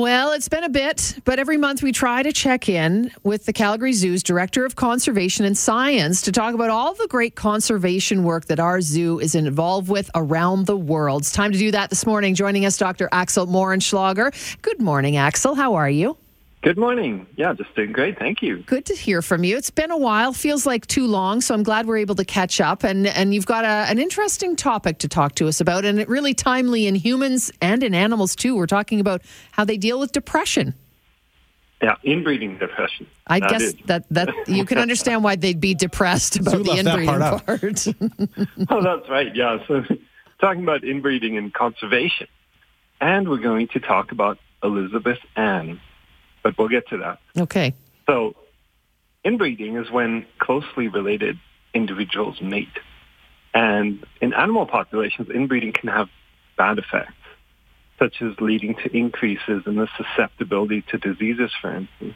Well, it's been a bit, but every month we try to check in with the Calgary Zoo's Director of Conservation and Science to talk about all the great conservation work that our zoo is involved with around the world. It's time to do that this morning. Joining us, Dr. Axel Moehrenschlager. Good morning, Axel. How are you? Good morning. Yeah, just doing great. Thank you. Good to hear from you. It's been a while, feels like too long, so I'm glad we're able to catch up. And, and you've got a, an interesting topic to talk to us about, and it really timely in humans and in animals too. We're talking about how they deal with depression. Yeah, inbreeding depression. I that guess is. that that you can understand why they'd be depressed about the inbreeding part. part. oh, that's right. Yeah. So, talking about inbreeding and conservation, and we're going to talk about Elizabeth Ann but we'll get to that. Okay. So, inbreeding is when closely related individuals mate. And in animal populations, inbreeding can have bad effects, such as leading to increases in the susceptibility to diseases, for instance.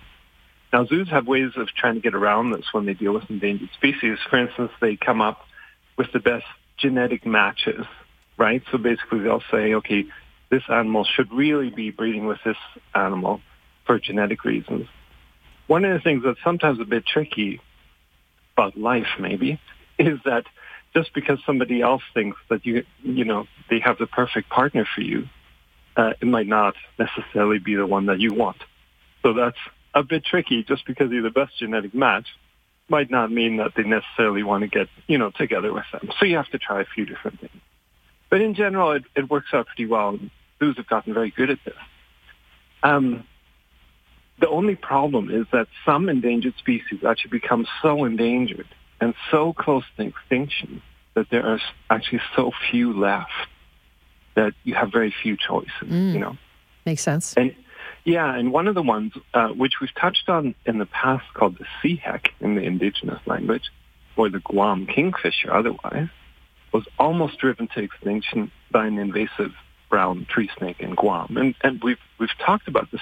Now, zoos have ways of trying to get around this when they deal with endangered species. For instance, they come up with the best genetic matches, right? So basically they'll say, okay, this animal should really be breeding with this animal for genetic reasons. One of the things that's sometimes a bit tricky about life, maybe, is that just because somebody else thinks that you, you know, they have the perfect partner for you, uh, it might not necessarily be the one that you want. So that's a bit tricky. Just because you're the best genetic match might not mean that they necessarily want to get, you know, together with them. So you have to try a few different things. But in general, it, it works out pretty well. Zoos have gotten very good at this. Um, the only problem is that some endangered species actually become so endangered and so close to extinction that there are actually so few left that you have very few choices, mm. you know. Makes sense. And yeah, and one of the ones uh, which we've touched on in the past called the sihek in the indigenous language, or the Guam kingfisher otherwise, was almost driven to extinction by an invasive brown tree snake in Guam. And, and we've, we've talked about this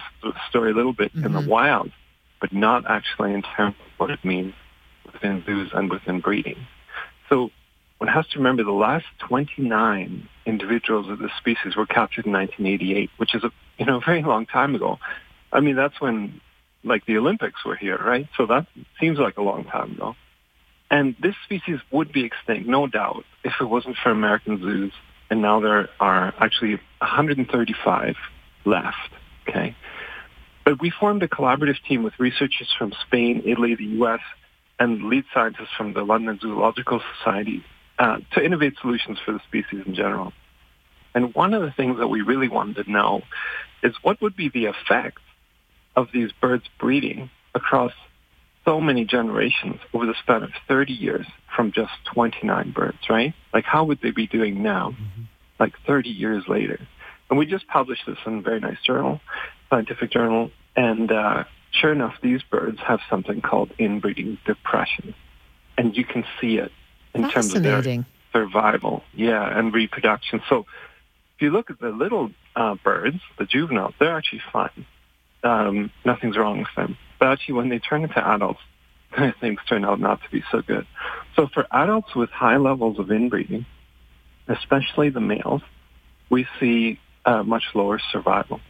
story a little bit mm-hmm. in the mm-hmm. wild, but not actually in terms of what it means within zoos and within breeding. So one has to remember the last 29 individuals of this species were captured in 1988, which is a you know a very long time ago. I mean, that's when like the Olympics were here, right? So that seems like a long time ago. And this species would be extinct, no doubt, if it wasn't for American zoos and now there are actually 135 left. Okay, but we formed a collaborative team with researchers from Spain, Italy, the U.S., and lead scientists from the London Zoological Society uh, to innovate solutions for the species in general. And one of the things that we really wanted to know is what would be the effect of these birds breeding across so many generations over the span of 30 years from just 29 birds, right? Like how would they be doing now, mm-hmm. Like 30 years later? And we just published this in a very nice journal, scientific journal, and uh, sure enough, these birds have something called inbreeding depression, and you can see it in terms of their survival, yeah, and reproduction. So if you look at the little uh, birds, the juveniles, they're actually fine. Um, nothing's wrong with them. But actually, when they turn into adults, things turn out not to be so good. So for adults with high levels of inbreeding, especially the males, we see uh, much lower survival.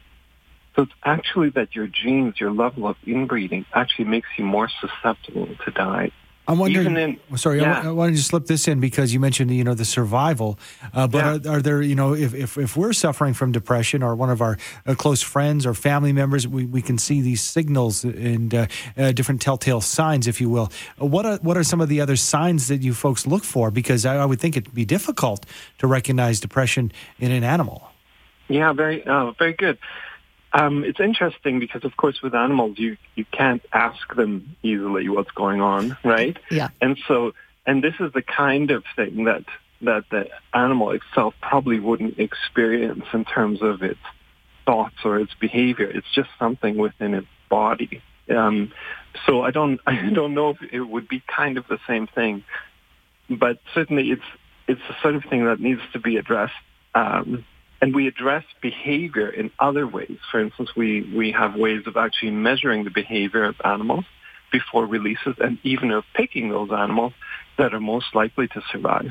So it's actually that your genes, your level of inbreeding actually makes you more susceptible to die I'm wondering. In, sorry, yeah. I, I wanted to slip this in because you mentioned you know the survival, uh, but yeah. are, are, there you know if, if, if we're suffering from depression or one of our uh, close friends or family members, we, we can see these signals and uh, uh different telltale signs, if you will. Uh, what are what are some of the other signs that you folks look for? Because I, I would think it'd be difficult to recognize depression in an animal. Yeah, very uh, very good. Um, it's interesting because, of course, with animals, you you can't ask them easily what's going on, right? Yeah. And so, and this is the kind of thing that that the animal itself probably wouldn't experience in terms of its thoughts or its behavior. It's just something within its body. Um, so I don't I don't know if it would be kind of the same thing, but certainly it's it's the sort of thing that needs to be addressed. Um, and we address behavior in other ways. For instance, we, we have ways of actually measuring the behavior of animals before releases and even of picking those animals that are most likely to survive.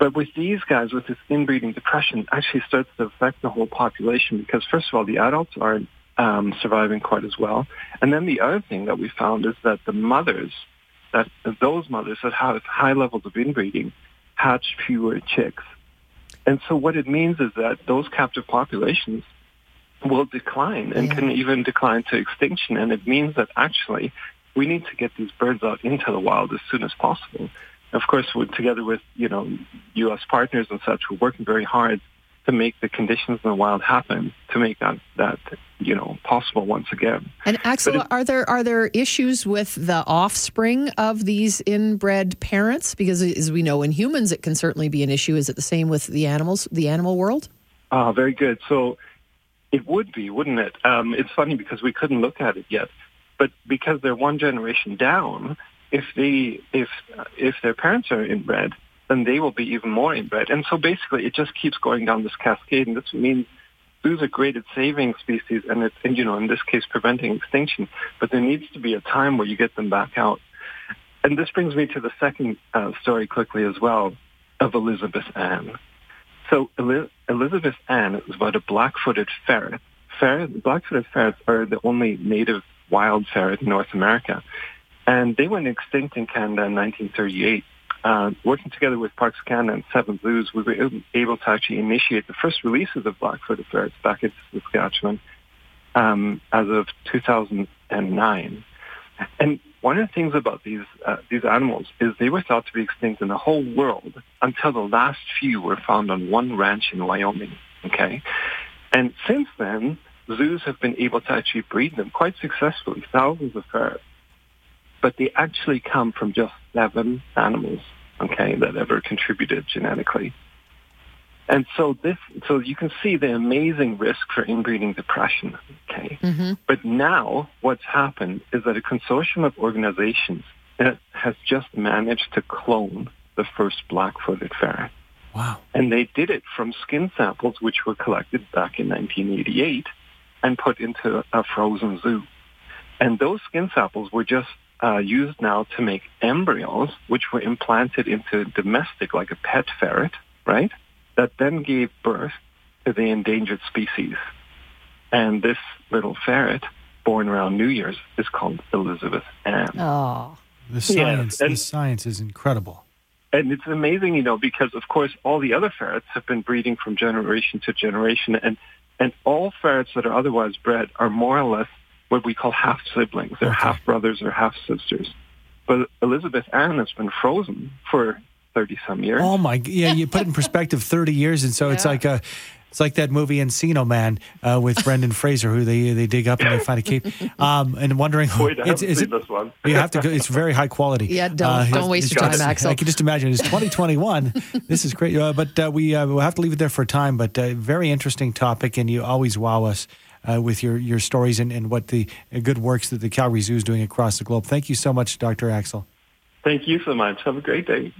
But with these guys, with this inbreeding depression, actually starts to affect the whole population because, first of all, the adults aren't um, surviving quite as well. And then the other thing that we found is that the mothers, that those mothers that have high levels of inbreeding, hatch fewer chicks. And so what it means is that those captive populations will decline and yeah. can even decline to extinction. And it means that actually we need to get these birds out into the wild as soon as possible. Of course, together with, you know, U.S. partners and such, we're working very hard to make the conditions in the wild happen to make that that you know possible once again. And Axel, are there are there issues with the offspring of these inbred parents? Because as we know in humans, it can certainly be an issue. Is it the same with the animals, the animal world? Ah, very good. So it would be, wouldn't it? Um, it's funny because we couldn't look at it yet, but because they're one generation down, if they if if their parents are inbred, then they will be even more inbred. And so basically, it just keeps going down this cascade, and this means zoos are great at saving species, and it's and you know in this case preventing extinction. But there needs to be a time where you get them back out. And this brings me to the second uh, story quickly as well of Elizabeth Ann. So Elizabeth Ann is about a black-footed ferret. Ferret, black-footed ferrets are the only native wild ferret in North America. And they went extinct in Canada in 1938. Uh, working together with Parks Canada and Seven Zoos, we were able to actually initiate the first releases of black-footed ferrets back into Saskatchewan um, as of 2009. And one of the things about these uh, these animals is they were thought to be extinct in the whole world until the last few were found on one ranch in Wyoming. Okay, and since then, zoos have been able to actually breed them quite successfully, thousands of ferrets. But they actually come from just seven animals, okay, that ever contributed genetically. And so this, so you can see the amazing risk for inbreeding depression. Okay, mm-hmm. but now what's happened is that a consortium of organizations has just managed to clone the first black-footed ferret. Wow! And they did it from skin samples which were collected back in 1988 and put into a frozen zoo. And those skin samples were just uh, used now to make embryos, which were implanted into domestic, like a pet ferret, right? that then gave birth to the endangered species. And this little ferret, born around New Year's, is called Elizabeth Ann. Oh. The science, yes. the science is incredible. And it's amazing, you know, because of course all the other ferrets have been breeding from generation to generation, and and all ferrets that are otherwise bred are more or less what we call half siblings. They're okay. half brothers or half sisters. But Elizabeth Ann has been frozen for 30 some years. Oh my, yeah, you put it in perspective 30 years. And so yeah. it's like a, it's like that movie Encino Man uh, with Brendan Fraser, who they they dig up and they find a cape, um, and wondering. Wait, I it's, is it, this one. you have to go. It's very high quality. Yeah, don't uh, don't waste your time, Axel. I can just imagine it's 2021. this is great, uh, but uh, we uh, we'll have to leave it there for time. But uh, very interesting topic, and you always wow us. Uh, with your, your stories and, and what the uh, good works that the Calgary Zoo is doing across the globe. Thank you so much, Dr. Axel. Thank you so much. Have a great day.